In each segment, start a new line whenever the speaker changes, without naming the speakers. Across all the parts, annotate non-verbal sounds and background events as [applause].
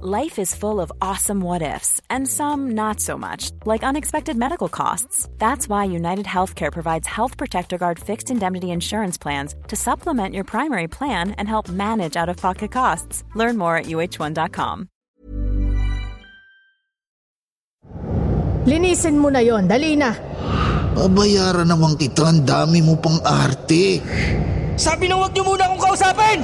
Life is full of awesome what ifs, and some not so much, like unexpected medical costs. That's why United Healthcare provides Health Protector Guard fixed indemnity insurance plans to supplement your primary plan and help manage out of pocket costs. Learn more at uh1.com.
Linisin mo na yon, dali na.
Babayaran naman kita, ang dami mo pang arte.
Sabi na huwag niyo muna akong kausapin!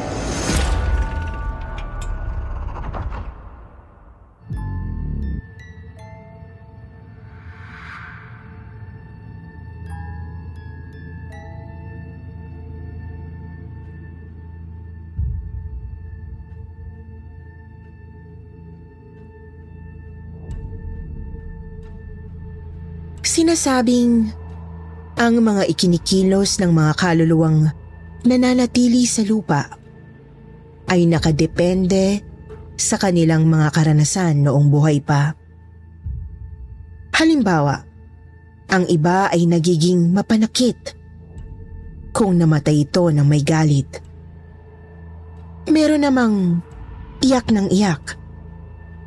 Sinasabing ang mga ikinikilos ng mga kaluluwang nananatili sa lupa ay nakadepende sa kanilang mga karanasan noong buhay pa. Halimbawa, ang iba ay nagiging mapanakit kung namatay ito ng may galit. Meron namang iyak ng iyak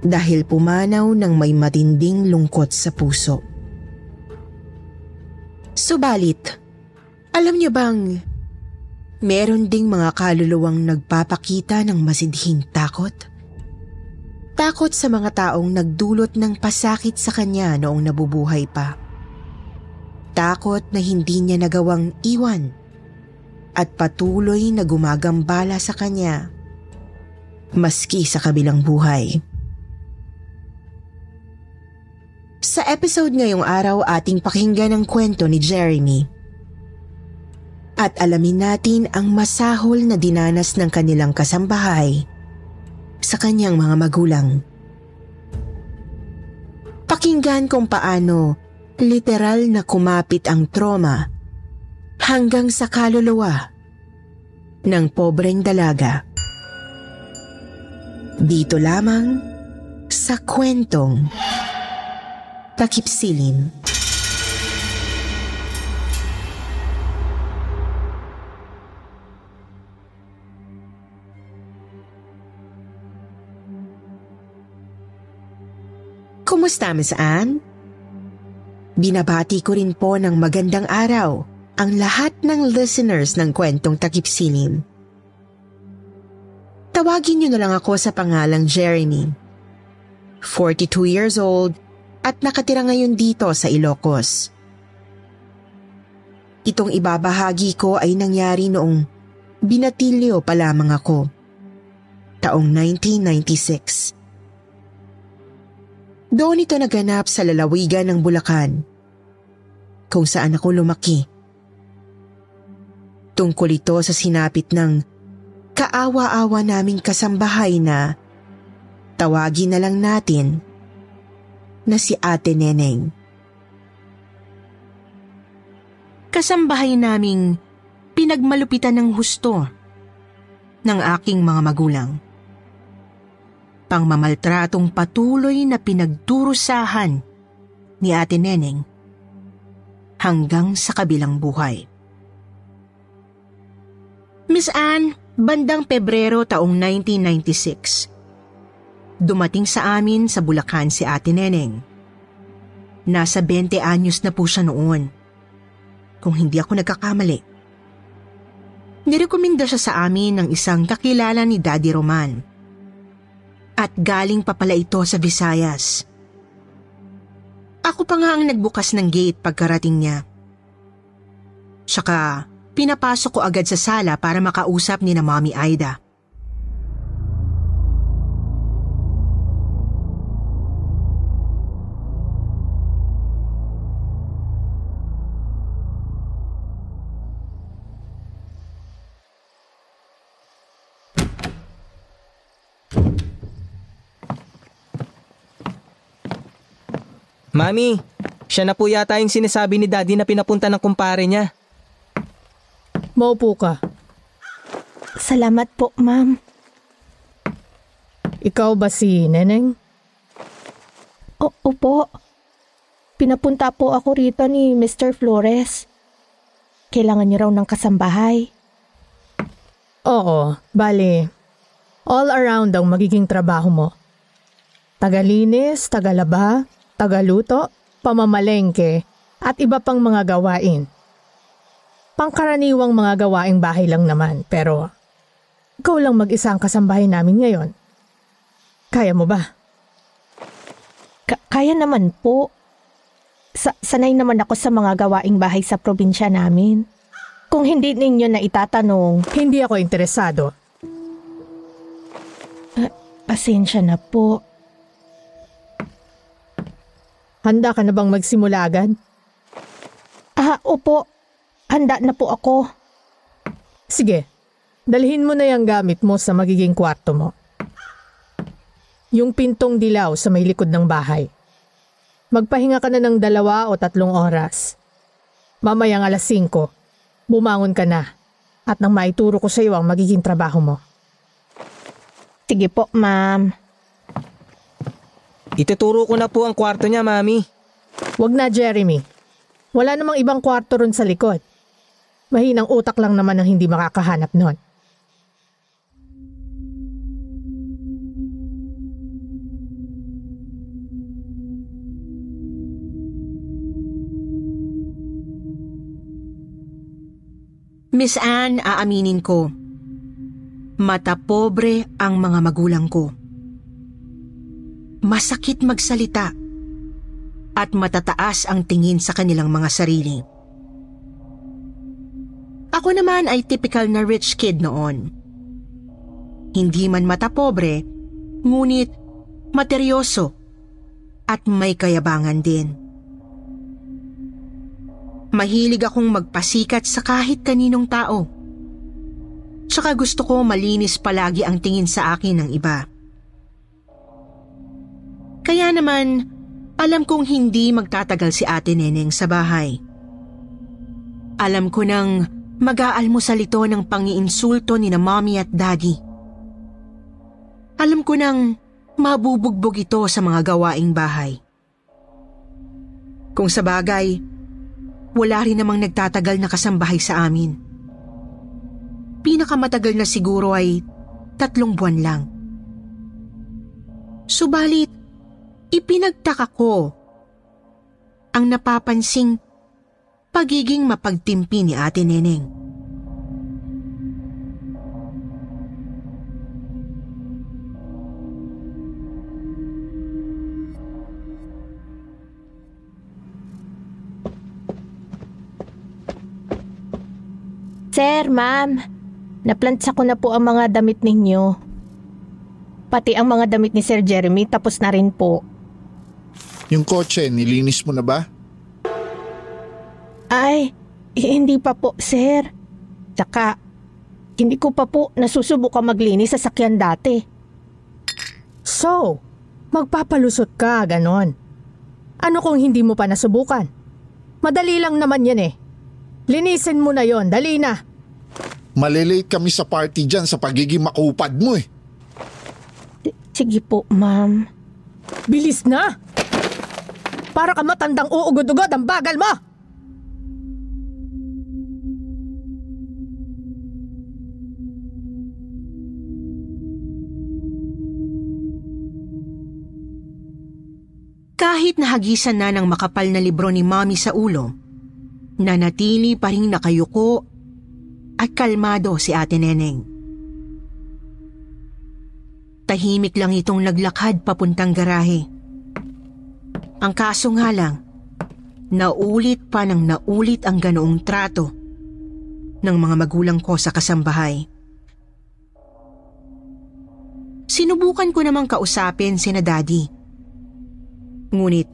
dahil pumanaw ng may matinding lungkot sa puso. Subalit, alam niyo bang meron ding mga kaluluwang nagpapakita ng masidhing takot? Takot sa mga taong nagdulot ng pasakit sa kanya noong nabubuhay pa. Takot na hindi niya nagawang iwan at patuloy na gumagambala sa kanya maski sa kabilang buhay. Sa episode ngayong araw ating pakinggan ang kwento ni Jeremy. At alamin natin ang masahol na dinanas ng kanilang kasambahay sa kanyang mga magulang. Pakinggan kung paano literal na kumapit ang trauma hanggang sa kaluluwa ng pobreng dalaga. Dito lamang sa kwentong takip silim. Kumusta, Miss Anne? Binabati ko rin po ng magandang araw ang lahat ng listeners ng kwentong takip silim. Tawagin niyo na lang ako sa pangalang Jeremy. 42 years old at nakatira ngayon dito sa Ilocos. Itong ibabahagi ko ay nangyari noong binatilyo pa lamang ako. Taong 1996. Doon ito naganap sa lalawigan ng Bulacan, kung saan ako lumaki. Tungkol ito sa sinapit ng kaawa-awa naming kasambahay na tawagin na lang natin na si Ate Neneng. Kasambahay naming pinagmalupitan ng husto ng aking mga magulang. Pangmamaltratong patuloy na pinagdurusahan ni Ate Neneng hanggang sa kabilang buhay. Miss Anne, bandang Pebrero taong 1996, Dumating sa amin sa Bulacan si Ate Neneng. Nasa 20 anyos na po siya noon. Kung hindi ako nagkakamali. Nirekomenda siya sa amin ng isang kakilala ni Daddy Roman. At galing pa pala ito sa Visayas. Ako pa nga ang nagbukas ng gate pagkarating niya. Tsaka pinapasok ko agad sa sala para makausap ni na Mami Aida.
Mami, siya na po yata yung sinasabi ni Daddy na pinapunta ng kumpare niya.
Maupo ka.
Salamat po, ma'am.
Ikaw ba si Neneng?
O- opo. Pinapunta po ako rito ni Mr. Flores. Kailangan niyo raw ng kasambahay.
Oo, bali. All around ang magiging trabaho mo. Tagalinis, tagalaba, tagaluto, pamamalengke, at iba pang mga gawain. Pangkaraniwang mga gawaing bahay lang naman, pero ikaw lang mag-isa ang kasambahay namin ngayon. Kaya mo ba?
Ka- kaya naman po. Sa- sanay naman ako sa mga gawaing bahay sa probinsya namin. Kung hindi ninyo na itatanong,
Hindi ako interesado.
pasensya na po.
Handa ka na bang magsimula agad?
Ah, opo. Handa na po ako.
Sige, dalhin mo na yung gamit mo sa magiging kwarto mo. Yung pintong dilaw sa may likod ng bahay. Magpahinga ka na ng dalawa o tatlong oras. Mamayang alas 5, bumangon ka na at nang maituro ko sa iyo ang magiging trabaho mo.
Sige po, ma'am.
Ituturo ko na po ang kwarto niya, Mami.
Wag na, Jeremy. Wala namang ibang kwarto ron sa likod. Mahinang utak lang naman ang hindi makakahanap nun.
Miss Anne, aaminin ko. Mata pobre ang mga magulang ko. Masakit magsalita at matataas ang tingin sa kanilang mga sarili. Ako naman ay typical na rich kid noon. Hindi man mata pobre, ngunit materyoso at may kayabangan din. Mahilig akong magpasikat sa kahit kaninong tao. Tsaka gusto ko malinis palagi ang tingin sa akin ng iba. Kaya naman, alam kong hindi magtatagal si ate Neneng sa bahay. Alam ko nang mag-aalmusal ito ng pangiinsulto ni na mommy at daddy. Alam ko nang mabubugbog ito sa mga gawaing bahay. Kung sa bagay, wala rin namang nagtatagal na kasambahay sa amin. Pinakamatagal na siguro ay tatlong buwan lang. Subalit, ipinagtaka ko ang napapansing pagiging mapagtimpi ni Ate Neneng.
Sir, ma'am. Naplantsa ko na po ang mga damit ninyo. Pati ang mga damit ni Sir Jeremy tapos na rin po.
Yung kotse, nilinis mo na ba?
Ay, eh, hindi pa po, sir. Tsaka, hindi ko pa po nasusubukan maglinis sa sakyan dati.
So, magpapalusot ka, ganon. Ano kung hindi mo pa nasubukan? Madali lang naman yan eh. Linisin mo na yon, dali na.
Malilate kami sa party dyan sa pagiging makupad mo eh.
Sige po, ma'am.
Bilis na! Para ka matandang uugod-ugod ang bagal mo!
Kahit nahagisan na ng makapal na libro ni Mommy sa ulo, nanatili pa rin nakayuko at kalmado si Ate Neneng. Tahimik lang itong naglakad papuntang garahe. Ang kaso nga lang, naulit pa ng naulit ang ganoong trato ng mga magulang ko sa kasambahay. Sinubukan ko namang kausapin sina daddy. Ngunit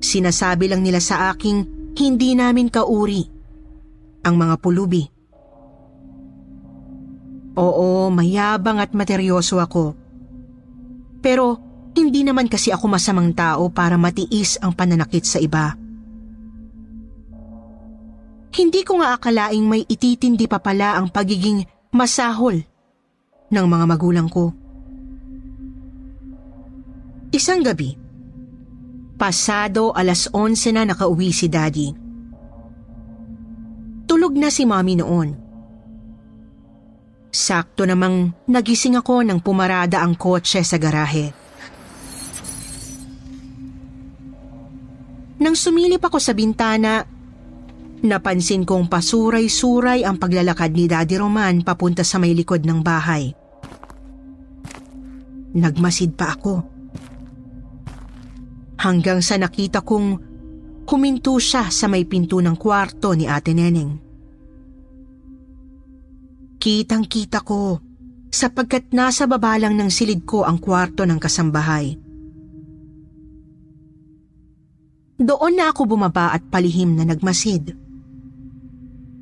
sinasabi lang nila sa aking hindi namin kauri ang mga pulubi. Oo, mayabang at materyoso ako. Pero hindi naman kasi ako masamang tao para matiis ang pananakit sa iba. Hindi ko nga akalaing may ititindi pa pala ang pagiging masahol ng mga magulang ko. Isang gabi, pasado alas 11 na nakauwi si Daddy. Tulog na si Mommy noon. Sakto namang nagising ako nang pumarada ang kotse sa garahe. Nang sumilip ako sa bintana, napansin kong pasuray-suray ang paglalakad ni Daddy Roman papunta sa may likod ng bahay. Nagmasid pa ako. Hanggang sa nakita kong huminto siya sa may pinto ng kwarto ni Ate Neneng. Kitang-kita ko sapagkat nasa baba lang ng silid ko ang kwarto ng kasambahay. Doon na ako bumaba at palihim na nagmasid.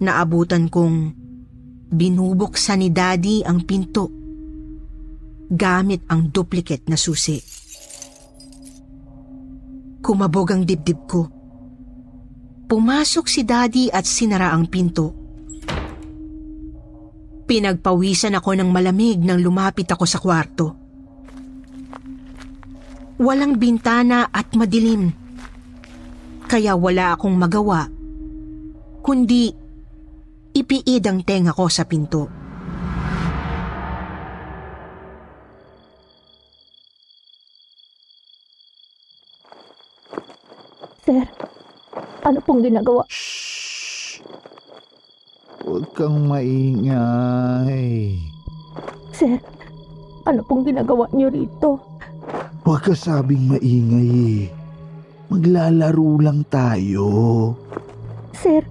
Naabutan kong binubuksan ni Daddy ang pinto gamit ang duplicate na susi. Kumabog ang dibdib ko. Pumasok si Daddy at sinara ang pinto. Pinagpawisan ako ng malamig nang lumapit ako sa kwarto. Walang bintana at madilim kaya wala akong magawa, kundi ipiid ang tenga ko sa pinto.
Sir, ano pong ginagawa?
Huwag kang maingay.
Sir, ano pong ginagawa niyo rito?
Huwag ka sabing maingay eh. Maglalaro lang tayo.
Sir,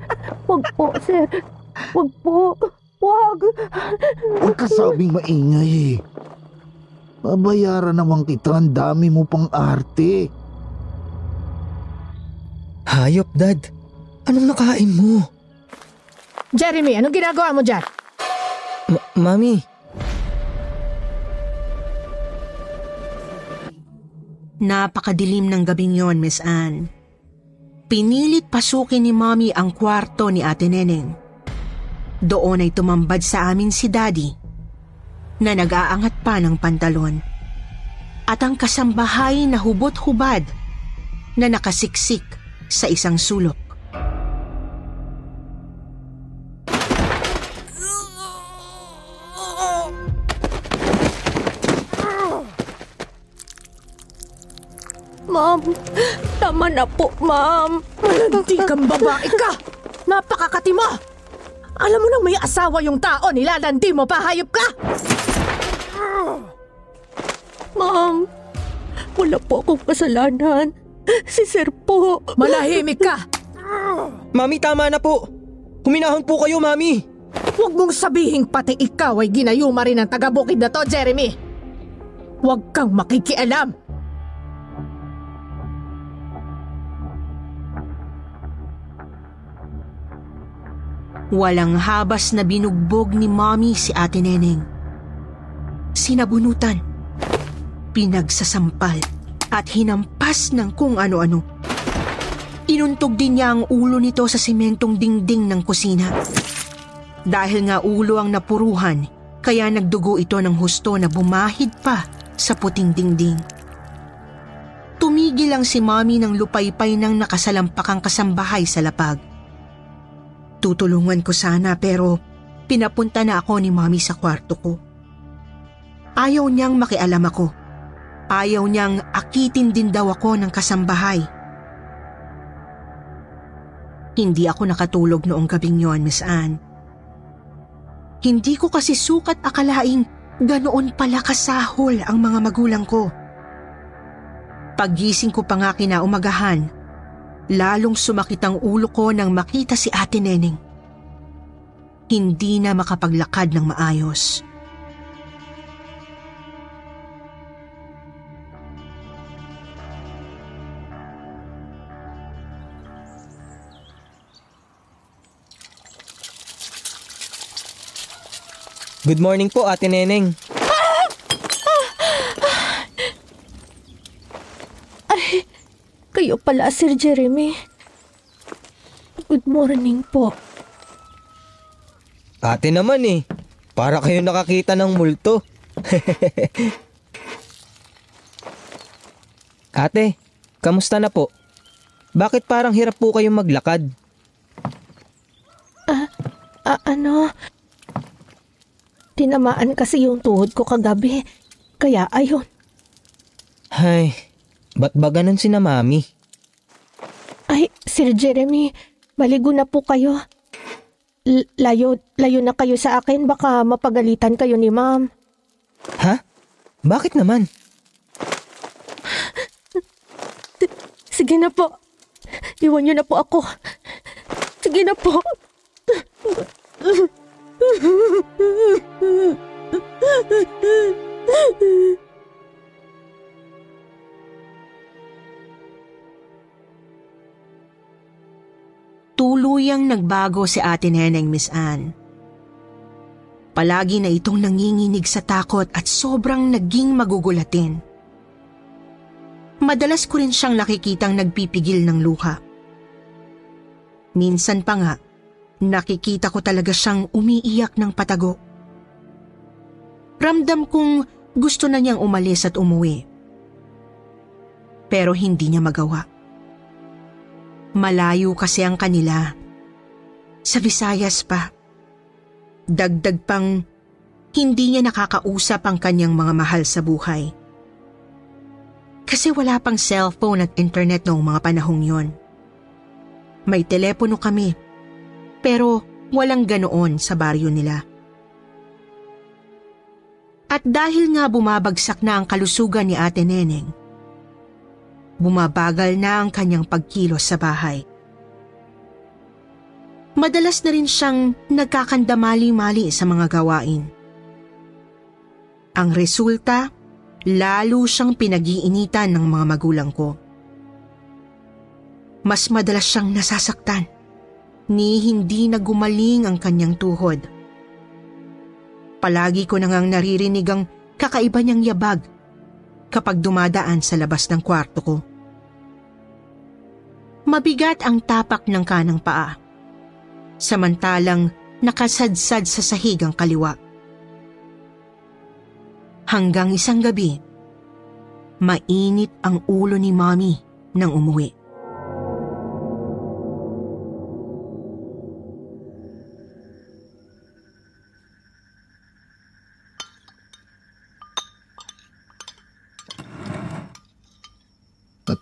wag po, sir. Wag po. Wag.
Huwag ka sabing maingay eh. Babayaran naman kita, ang dami mo pang arte.
Hayop, Dad. Anong nakain mo?
Jeremy, anong ginagawa mo dyan?
Ma- Mami,
Napakadilim ng gabing yon, Miss Anne. Pinilit pasukin ni Mommy ang kwarto ni Ate Neneng. Doon ay tumambad sa amin si Daddy na nag-aangat pa ng pantalon. At ang kasambahay na hubot-hubad na nakasiksik sa isang sulok.
Ma'am, tama na po, ma'am.
Hindi kang babae ka! Napakakati mo! Alam mo nang may asawa yung tao, nilalandi mo pa, hayop ka!
Ma'am, wala po akong kasalanan. Si Sir po.
Manahimik ka!
Mami, tama na po. Huminahon po kayo, Mami.
Huwag mong sabihin pati ikaw ay ginayuma rin ng taga-bukid na to, Jeremy! Huwag kang makikialam!
Walang habas na binugbog ni Mommy si Ate Neneng. Sinabunutan, pinagsasampal at hinampas ng kung ano-ano. Inuntog din niya ang ulo nito sa simentong dingding ng kusina. Dahil nga ulo ang napuruhan, kaya nagdugo ito ng husto na bumahid pa sa puting dingding. Tumigil lang si Mommy ng lupaypay ng nakasalampakang kasambahay sa lapag. Tutulungan ko sana pero pinapunta na ako ni Mommy sa kwarto ko. Ayaw niyang makialam ako. Ayaw niyang akitin din daw ako ng kasambahay. Hindi ako nakatulog noong gabing yon, Miss Anne. Hindi ko kasi sukat akalaing ganoon pala kasahol ang mga magulang ko. Paggising ko pa nga kinaumagahan, lalong sumakit ang ulo ko nang makita si Ate Neneng. Hindi na makapaglakad ng maayos.
Good morning po, Ate Neneng.
Kayo pala, Sir Jeremy. Good morning po.
Ate naman eh. Para kayo nakakita ng multo. [laughs] Ate, kamusta na po? Bakit parang hirap po kayong maglakad?
Ah, ano? Tinamaan kasi yung tuhod ko kagabi. Kaya ayun.
Ay, ba't ba ganun si na mami?
Sir Jeremy, maligo na po kayo. L- layo, layo na kayo sa akin, baka mapagalitan kayo ni ma'am.
Ha? Bakit naman?
Sige na po. Iwan niyo na po ako. Sige na po.
Tuluyang nagbago si ate Neneng Miss Anne. Palagi na itong nanginginig sa takot at sobrang naging magugulatin. Madalas ko rin siyang nakikitang nagpipigil ng luha. Minsan pa nga, nakikita ko talaga siyang umiiyak ng patago. Ramdam kong gusto na niyang umalis at umuwi. Pero hindi niya magawa. Malayo kasi ang kanila. Sa Visayas pa. Dagdag pang hindi niya nakakausap ang kanyang mga mahal sa buhay. Kasi wala pang cellphone at internet noong mga panahong yon. May telepono kami, pero walang ganoon sa baryo nila. At dahil nga bumabagsak na ang kalusugan ni Ate Neneng, bumabagal na ang kanyang pagkilos sa bahay. Madalas na rin siyang nagkakandamali-mali sa mga gawain. Ang resulta, lalo siyang pinag-iinitan ng mga magulang ko. Mas madalas siyang nasasaktan, ni hindi na gumaling ang kanyang tuhod. Palagi ko nang naririnig ang kakaiba niyang yabag kapag dumadaan sa labas ng kwarto ko. Mabigat ang tapak ng kanang paa, samantalang nakasadsad sa sahig ang kaliwa. Hanggang isang gabi, mainit ang ulo ni Mommy nang umuwi.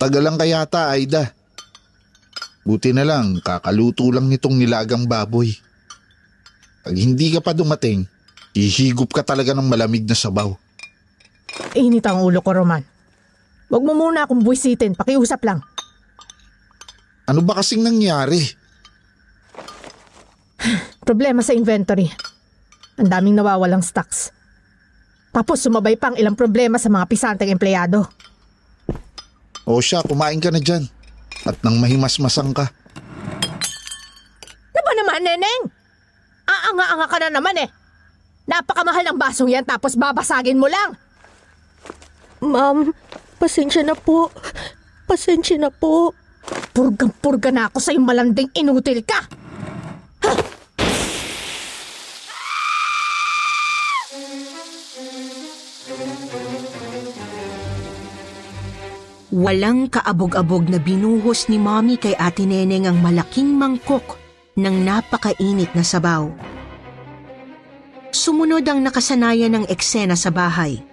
Natagalan ka yata, Aida. Buti na lang, kakaluto lang nitong nilagang baboy. Pag hindi ka pa dumating, ihigop ka talaga ng malamig na sabaw.
Init ang ulo ko, Roman. Huwag mo muna akong buwisitin, pakiusap lang.
Ano ba kasing nangyari? [sighs]
Problema sa inventory. Ang daming nawawalang stocks. Tapos sumabay pang ilang problema sa mga pisanteng empleyado.
O siya, kumain ka na dyan. At nang mahimasmasang ka.
Ano ba naman, Neneng? Aanga-anga ka na naman eh. Napakamahal ng basong yan tapos babasagin mo lang.
Ma'am, pasensya na po. Pasensya na po.
Purgang-purga na ako sa malanding inutil ka.
Walang kaabog-abog na binuhos ni Mommy kay Ate Neneng ang malaking mangkok ng napakainit na sabaw. Sumunod ang nakasanayan ng eksena sa bahay.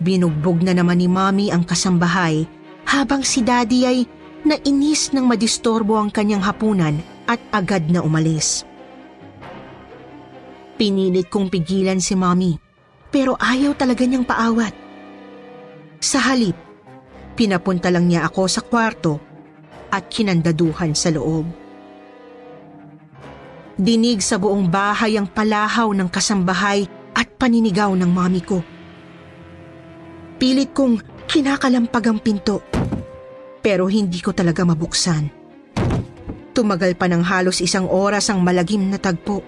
Binugbog na naman ni Mommy ang kasambahay habang si Daddy ay nainis ng madistorbo ang kanyang hapunan at agad na umalis. Pinilit kong pigilan si Mommy pero ayaw talaga niyang paawat. Sa halip, Pinapunta lang niya ako sa kwarto at kinandaduhan sa loob. Dinig sa buong bahay ang palahaw ng kasambahay at paninigaw ng mami ko. Pilit kong kinakalampag ang pinto pero hindi ko talaga mabuksan. Tumagal pa ng halos isang oras ang malagim na tagpo.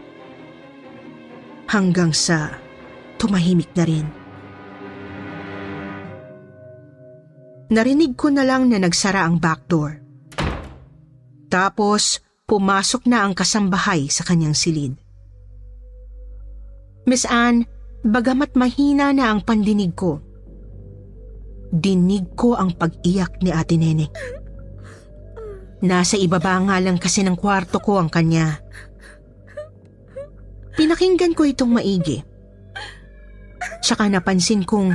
Hanggang sa tumahimik na rin. Narinig ko na lang na nagsara ang back door. Tapos, pumasok na ang kasambahay sa kanyang silid. Miss Anne, bagamat mahina na ang pandinig ko, dinig ko ang pag-iyak ni Ate Nene. Nasa ibaba nga lang kasi ng kwarto ko ang kanya. Pinakinggan ko itong maigi. Tsaka napansin kong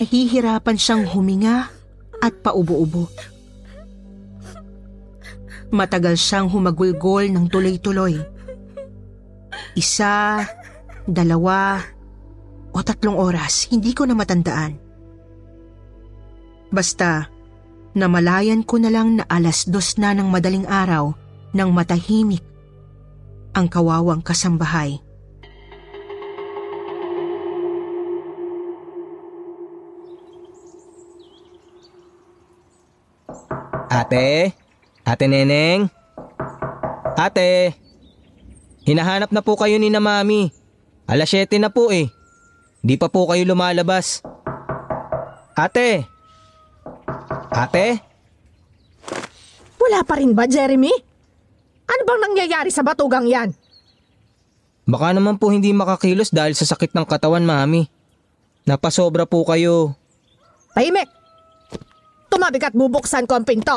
Nahihirapan siyang huminga at paubo-ubo. Matagal siyang humagulgol ng tuloy-tuloy. Isa, dalawa, o tatlong oras, hindi ko na matandaan. Basta, namalayan ko na lang na alas dos na ng madaling araw nang matahimik ang kawawang kasambahay.
Ate? Ate Neneng? Ate? Hinahanap na po kayo ni na mami. Alas 7 na po eh. Di pa po kayo lumalabas. Ate? Ate?
Wala pa rin ba, Jeremy? Ano bang nangyayari sa batugang yan?
Baka naman po hindi makakilos dahil sa sakit ng katawan, mami. Napasobra po kayo.
Tahimik! Tumabi ka't bubuksan ko ang pinto.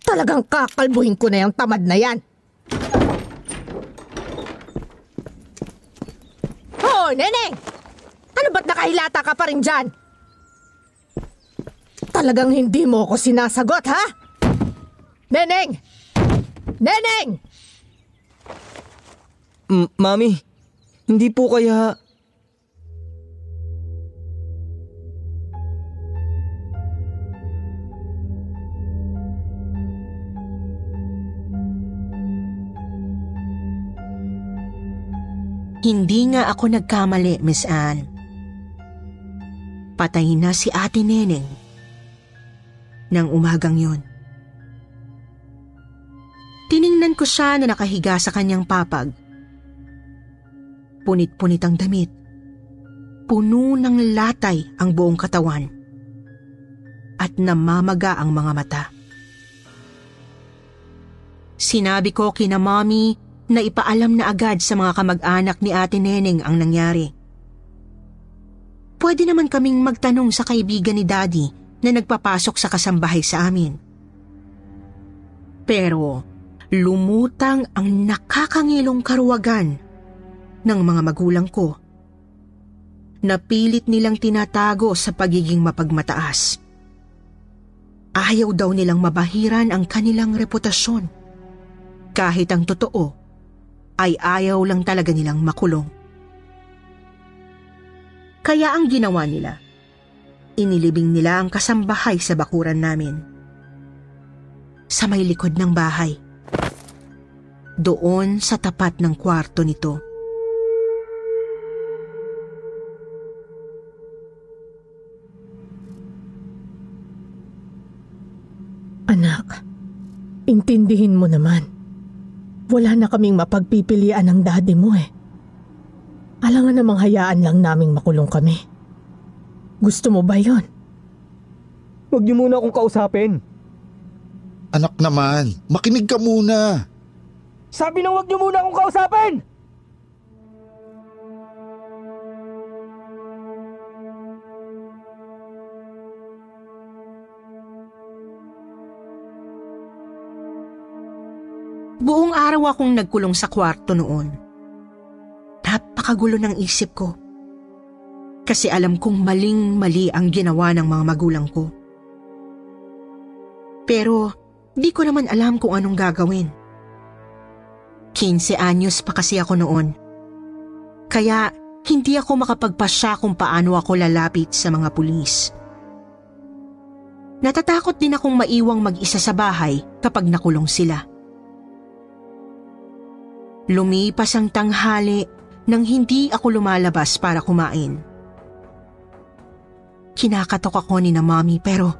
Talagang kakalbuhin ko na yung tamad na yan. Oh, neneng! Ano ba't nakahilata ka pa rin dyan? Talagang hindi mo ako sinasagot, ha? Neneng! Neneng!
M- mami, hindi po kaya...
Hindi nga ako nagkamali, Miss Anne. Patay na si Ate Neneng ng umagang yon. Tiningnan ko siya na nakahiga sa kanyang papag. Punit-punit ang damit. Puno ng latay ang buong katawan. At namamaga ang mga mata. Sinabi ko kina mommy na ipaalam na agad sa mga kamag-anak ni Ate Neneng ang nangyari. Pwede naman kaming magtanong sa kaibigan ni Daddy na nagpapasok sa kasambahay sa amin. Pero lumutang ang nakakangilong karuwagan ng mga magulang ko. Napilit nilang tinatago sa pagiging mapagmataas. Ayaw daw nilang mabahiran ang kanilang reputasyon. Kahit ang totoo ay ayaw lang talaga nilang makulong. Kaya ang ginawa nila, inilibing nila ang kasambahay sa bakuran namin. Sa may likod ng bahay. Doon sa tapat ng kwarto nito.
Anak, intindihin mo naman. Wala na kaming mapagpipilian ng daddy mo eh. Alangan namang hayaan lang naming makulong kami. Gusto mo ba yon?
Huwag niyo muna akong kausapin.
Anak naman, makinig ka muna.
Sabi na huwag niyo muna akong kausapin!
Buong araw akong nagkulong sa kwarto noon. Napakagulo ng isip ko. Kasi alam kong maling-mali ang ginawa ng mga magulang ko. Pero di ko naman alam kung anong gagawin. 15 anyos pa kasi ako noon. Kaya hindi ako makapagpasya kung paano ako lalapit sa mga pulis. Natatakot din akong maiwang mag-isa sa bahay kapag nakulong sila. Lumipas ang tanghali nang hindi ako lumalabas para kumain. Kinakatok ako ni na mami pero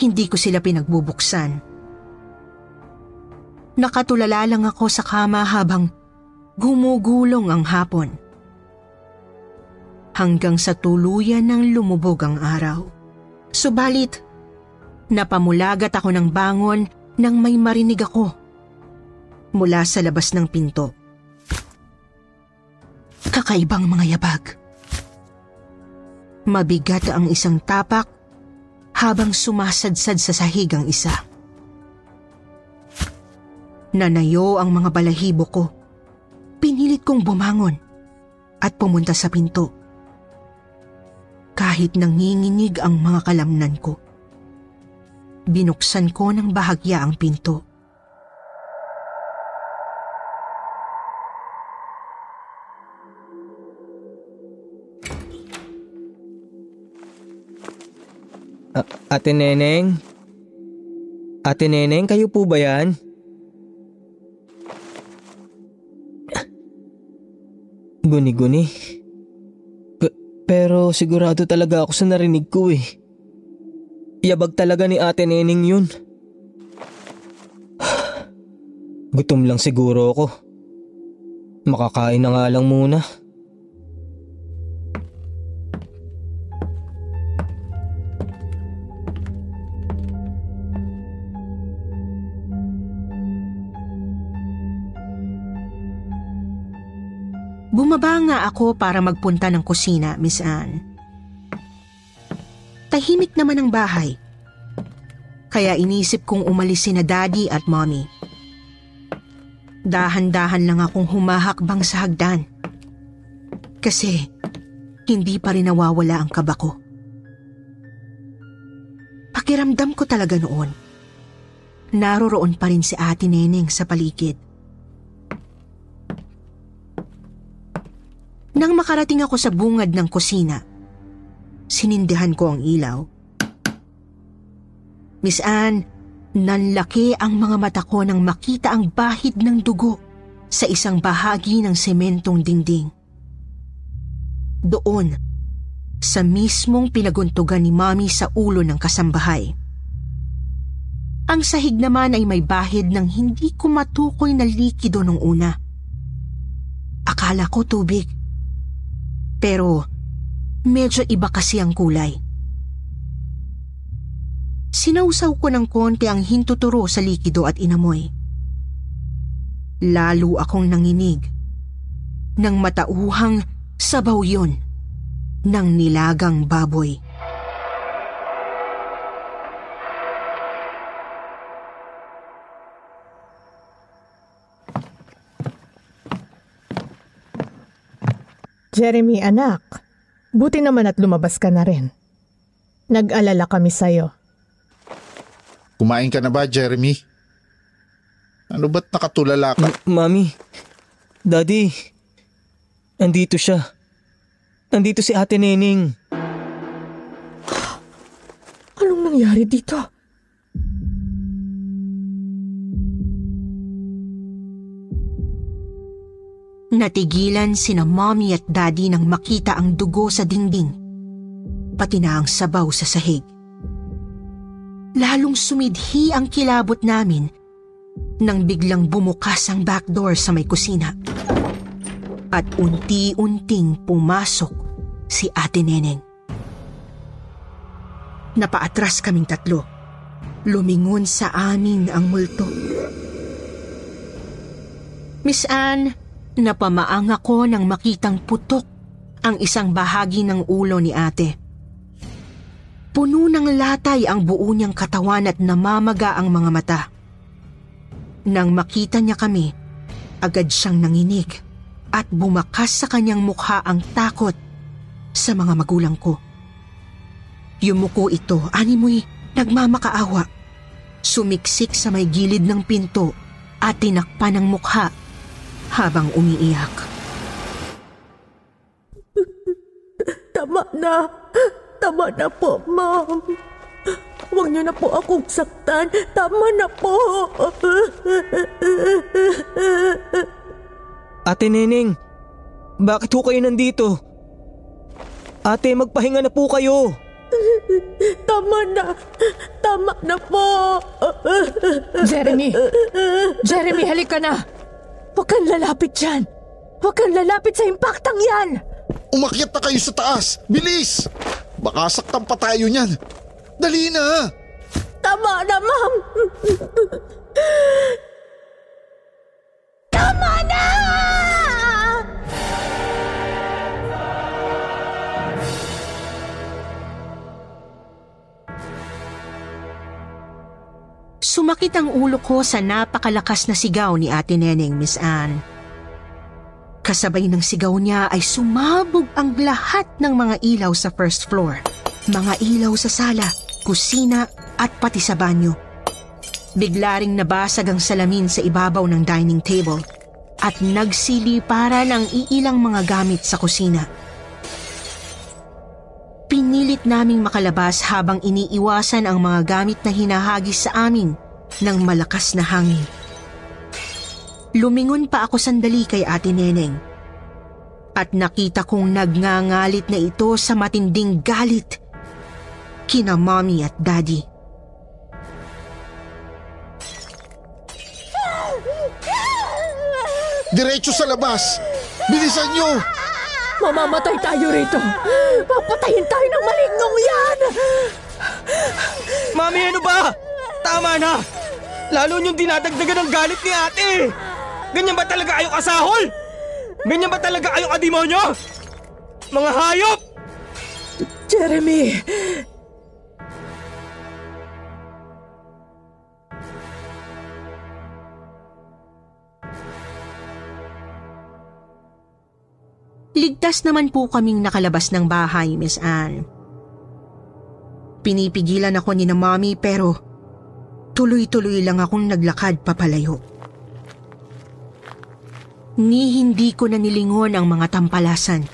hindi ko sila pinagbubuksan. Nakatulala lang ako sa kama habang gumugulong ang hapon. Hanggang sa tuluyan ng lumubog ang araw. Subalit, napamulagat ako ng bangon nang may marinig ako mula sa labas ng pinto. Kakaibang mga yabag. Mabigat ang isang tapak habang sumasadsad sa sahig ang isa. Nanayo ang mga balahibo ko. Pinilit kong bumangon at pumunta sa pinto kahit nanginginig ang mga kalamnan ko. Binuksan ko ng bahagya ang pinto.
A- Ate Neneng? Ate Neneng, kayo po ba yan? Guni-guni. Pero sigurado talaga ako sa narinig ko eh. Yabag talaga ni ate Neneng yun. [sighs] Gutom lang siguro ako. Makakain na nga lang muna.
Bumaba nga ako para magpunta ng kusina, Miss Anne. Tahimik naman ang bahay. Kaya inisip kong umalis si na daddy at mommy. Dahan-dahan lang akong humahakbang sa hagdan. Kasi hindi pa rin nawawala ang kaba ko. Pakiramdam ko talaga noon. Naroroon pa rin si ate Neneng sa paligid. Nang makarating ako sa bungad ng kusina, sinindihan ko ang ilaw. Miss Anne, nanlaki ang mga mata ko nang makita ang bahid ng dugo sa isang bahagi ng sementong dingding. Doon, sa mismong pinaguntugan ni Mami sa ulo ng kasambahay. Ang sahig naman ay may bahid ng hindi ko matukoy na likido nung una. Akala ko tubig pero medyo iba kasi ang kulay. Sinausaw ko ng konti ang hintuturo sa likido at inamoy. Lalo akong nanginig nang matauhang sabaw yon ng nilagang baboy.
Jeremy, anak. Buti naman at lumabas ka na rin. Nag-alala kami sa'yo.
Kumain ka na ba, Jeremy? Ano ba't nakatulala ka?
M- Mami, Daddy, andito siya. Andito si Ate Neneng.
Anong nangyari dito?
Natigilan sina mommy at daddy nang makita ang dugo sa dingding, pati na ang sabaw sa sahig. Lalong sumidhi ang kilabot namin nang biglang bumukas ang back door sa may kusina. At unti-unting pumasok si Ate Neneng. Napaatras kaming tatlo. Lumingon sa amin ang multo. Miss Anne, Napamaang ako nang makitang putok ang isang bahagi ng ulo ni ate. Puno ng latay ang buo niyang katawan at namamaga ang mga mata. Nang makita niya kami, agad siyang nanginig at bumakas sa kanyang mukha ang takot sa mga magulang ko. Yumuko ito, animoy nagmamakaawa. Sumiksik sa may gilid ng pinto at tinakpan ng mukha habang umiiyak.
Tama na. Tama na po, ma'am. Huwag niyo na po akong saktan. Tama na po.
Ate Neneng, bakit ho kayo nandito? Ate, magpahinga na po kayo.
Tama na. Tama na po.
Jeremy! Jeremy, halika na! Huwag kang lalapit dyan! Huwag kang lalapit sa impaktang yan!
Umakyat na kayo sa taas! Bilis! Baka saktan pa tayo niyan. Dali na!
Tama na, ma'am. Tama na!
Sumakit ang ulo ko sa napakalakas na sigaw ni Ate Neneng, Miss Anne. Kasabay ng sigaw niya ay sumabog ang lahat ng mga ilaw sa first floor. Mga ilaw sa sala, kusina at pati sa banyo. Bigla ring nabasag ang salamin sa ibabaw ng dining table at nagsili para ng iilang mga gamit sa kusina. Pinilit naming makalabas habang iniiwasan ang mga gamit na hinahagis sa amin ng malakas na hangin. Lumingon pa ako sandali kay Ate Neneng at nakita kong nagngangalit na ito sa matinding galit kina Mommy at Daddy.
Diretso sa labas! Bilisan nyo!
Mamamatay tayo rito. Papatayin tayo ng malignong yan.
Mami, ano ba? Tama na! Lalo niyong dinadagdagan ng galit ni ate! Ganyan ba talaga kayo kasahol? Ganyan ba talaga kayo kademonyo? Mga hayop!
Jeremy,
Ligtas naman po kaming nakalabas ng bahay, Miss Anne. Pinipigilan ako ni na Mommy pero tuloy-tuloy lang akong naglakad papalayo. Ni hindi ko na nilingon ang mga tampalasan.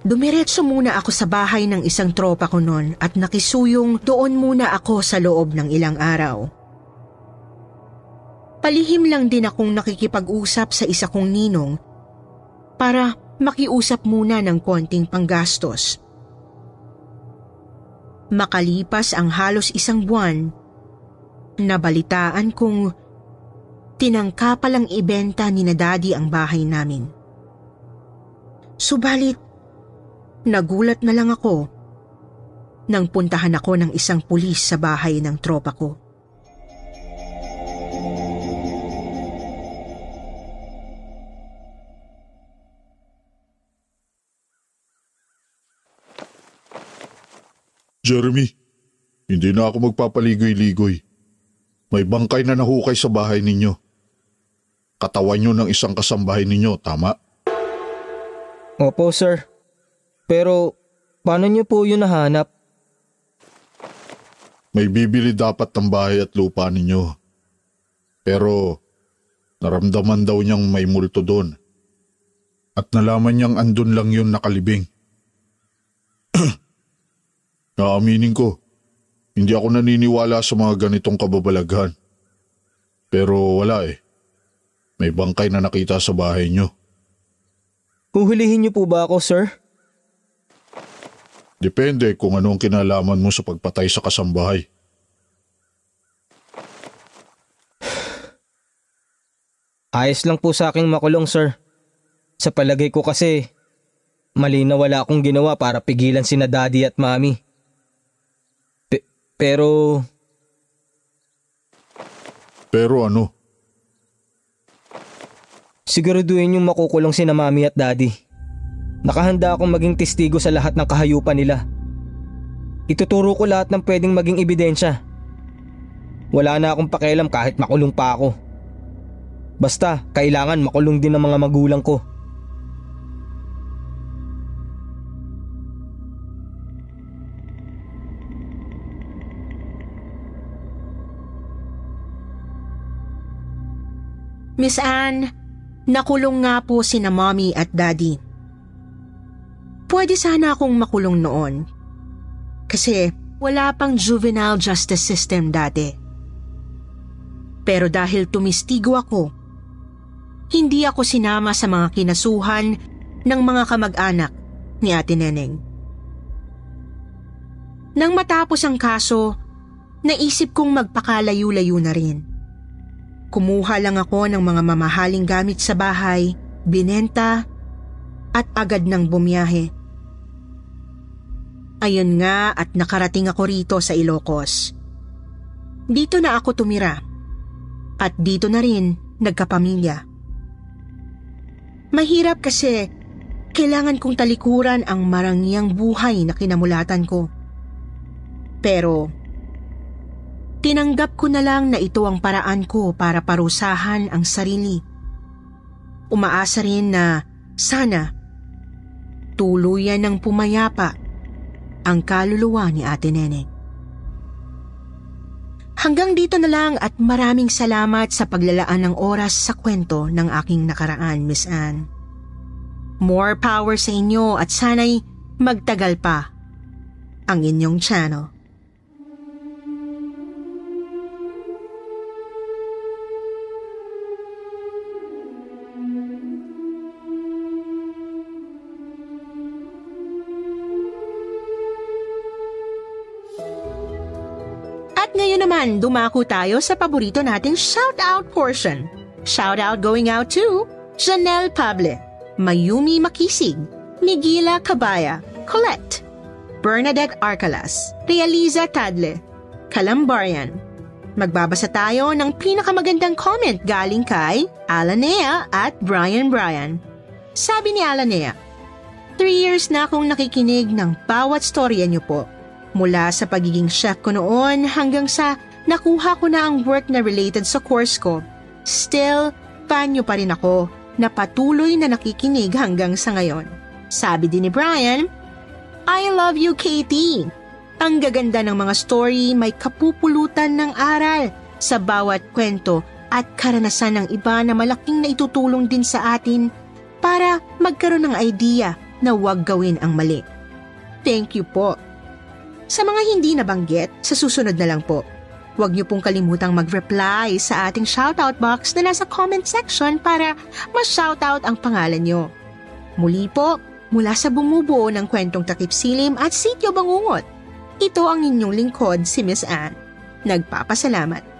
Dumiretso muna ako sa bahay ng isang tropa ko noon at nakisuyong doon muna ako sa loob ng ilang araw. Palihim lang din akong nakikipag-usap sa isa kong ninong para makiusap muna ng konting panggastos. Makalipas ang halos isang buwan, nabalitaan kong tinangka palang ibenta ni na daddy ang bahay namin. Subalit, nagulat na lang ako nang puntahan ako ng isang pulis sa bahay ng tropa ko.
Jeremy, hindi na ako magpapaligoy-ligoy. May bangkay na nahukay sa bahay ninyo. Katawan nyo ng isang kasambahay ninyo, tama?
Opo, sir. Pero, paano niyo po yun nahanap?
May bibili dapat ng bahay at lupa ninyo. Pero, naramdaman daw niyang may multo doon. At nalaman niyang andun lang yun nakalibing. [clears throat] Naaminin ko, hindi ako naniniwala sa mga ganitong kababalaghan. Pero wala eh. May bangkay na nakita sa bahay niyo.
Huhulihin niyo po ba ako, sir?
Depende kung ano ang kinalaman mo sa pagpatay sa kasambahay.
Ayos lang po sa aking makulong, sir. Sa palagay ko kasi, mali na wala akong ginawa para pigilan sina daddy at mami. Pe- pero,
Pero ano,
siguraduhin yung makukulong sina mami at daddy. Nakahanda akong maging testigo sa lahat ng kahayupan nila. Ituturo ko lahat ng pwedeng maging ebidensya. Wala na akong pakialam kahit makulong pa ako. Basta, kailangan makulong din ng mga magulang ko.
Miss Anne, nakulong nga po sina Mommy at Daddy. pwede sana akong makulong noon. Kasi wala pang juvenile justice system dati. Pero dahil tumistigo ako, hindi ako sinama sa mga kinasuhan ng mga kamag-anak ni Ate Neneng. Nang matapos ang kaso, naisip kong magpakalayo-layo na rin. Kumuha lang ako ng mga mamahaling gamit sa bahay, binenta, at agad nang bumiyahe. Ayun nga at nakarating ako rito sa Ilocos. Dito na ako tumira. At dito na rin nagkapamilya. Mahirap kasi kailangan kong talikuran ang marangyang buhay na kinamulatan ko. Pero Tinanggap ko na lang na ito ang paraan ko para parusahan ang sarili. Umaasa rin na sana tuluyan ng pumayapa ang kaluluwa ni Ate Nene. Hanggang dito na lang at maraming salamat sa paglalaan ng oras sa kwento ng aking nakaraan, Miss Anne. More power sa inyo at sana'y magtagal pa ang inyong channel. Naman, dumako tayo sa paborito nating shout-out portion. Shout-out going out to Janelle Pable, Mayumi Makisig, Migila Cabaya, Colette, Bernadette Arcalas, Realiza Tadle, Calambarian. Magbabasa tayo ng pinakamagandang comment galing kay Alanea at Brian Brian. Sabi ni Alanea, Three years na akong nakikinig ng bawat storya niyo po. Mula sa pagiging chef ko noon hanggang sa nakuha ko na ang work na related sa course ko. Still, fan niyo pa rin ako na patuloy na nakikinig hanggang sa ngayon. Sabi din ni Brian, I love you, Katie. Ang gaganda ng mga story may kapupulutan ng aral sa bawat kwento at karanasan ng iba na malaking naitutulong din sa atin para magkaroon ng idea na huwag gawin ang mali. Thank you po. Sa mga hindi nabanggit, sa susunod na lang po. Huwag niyo pong kalimutang mag-reply sa ating shoutout box na nasa comment section para ma-shoutout ang pangalan niyo. Muli po, mula sa bumubuo ng kwentong takip silim at sityo bangungot, ito ang inyong lingkod si Miss Anne. Nagpapasalamat.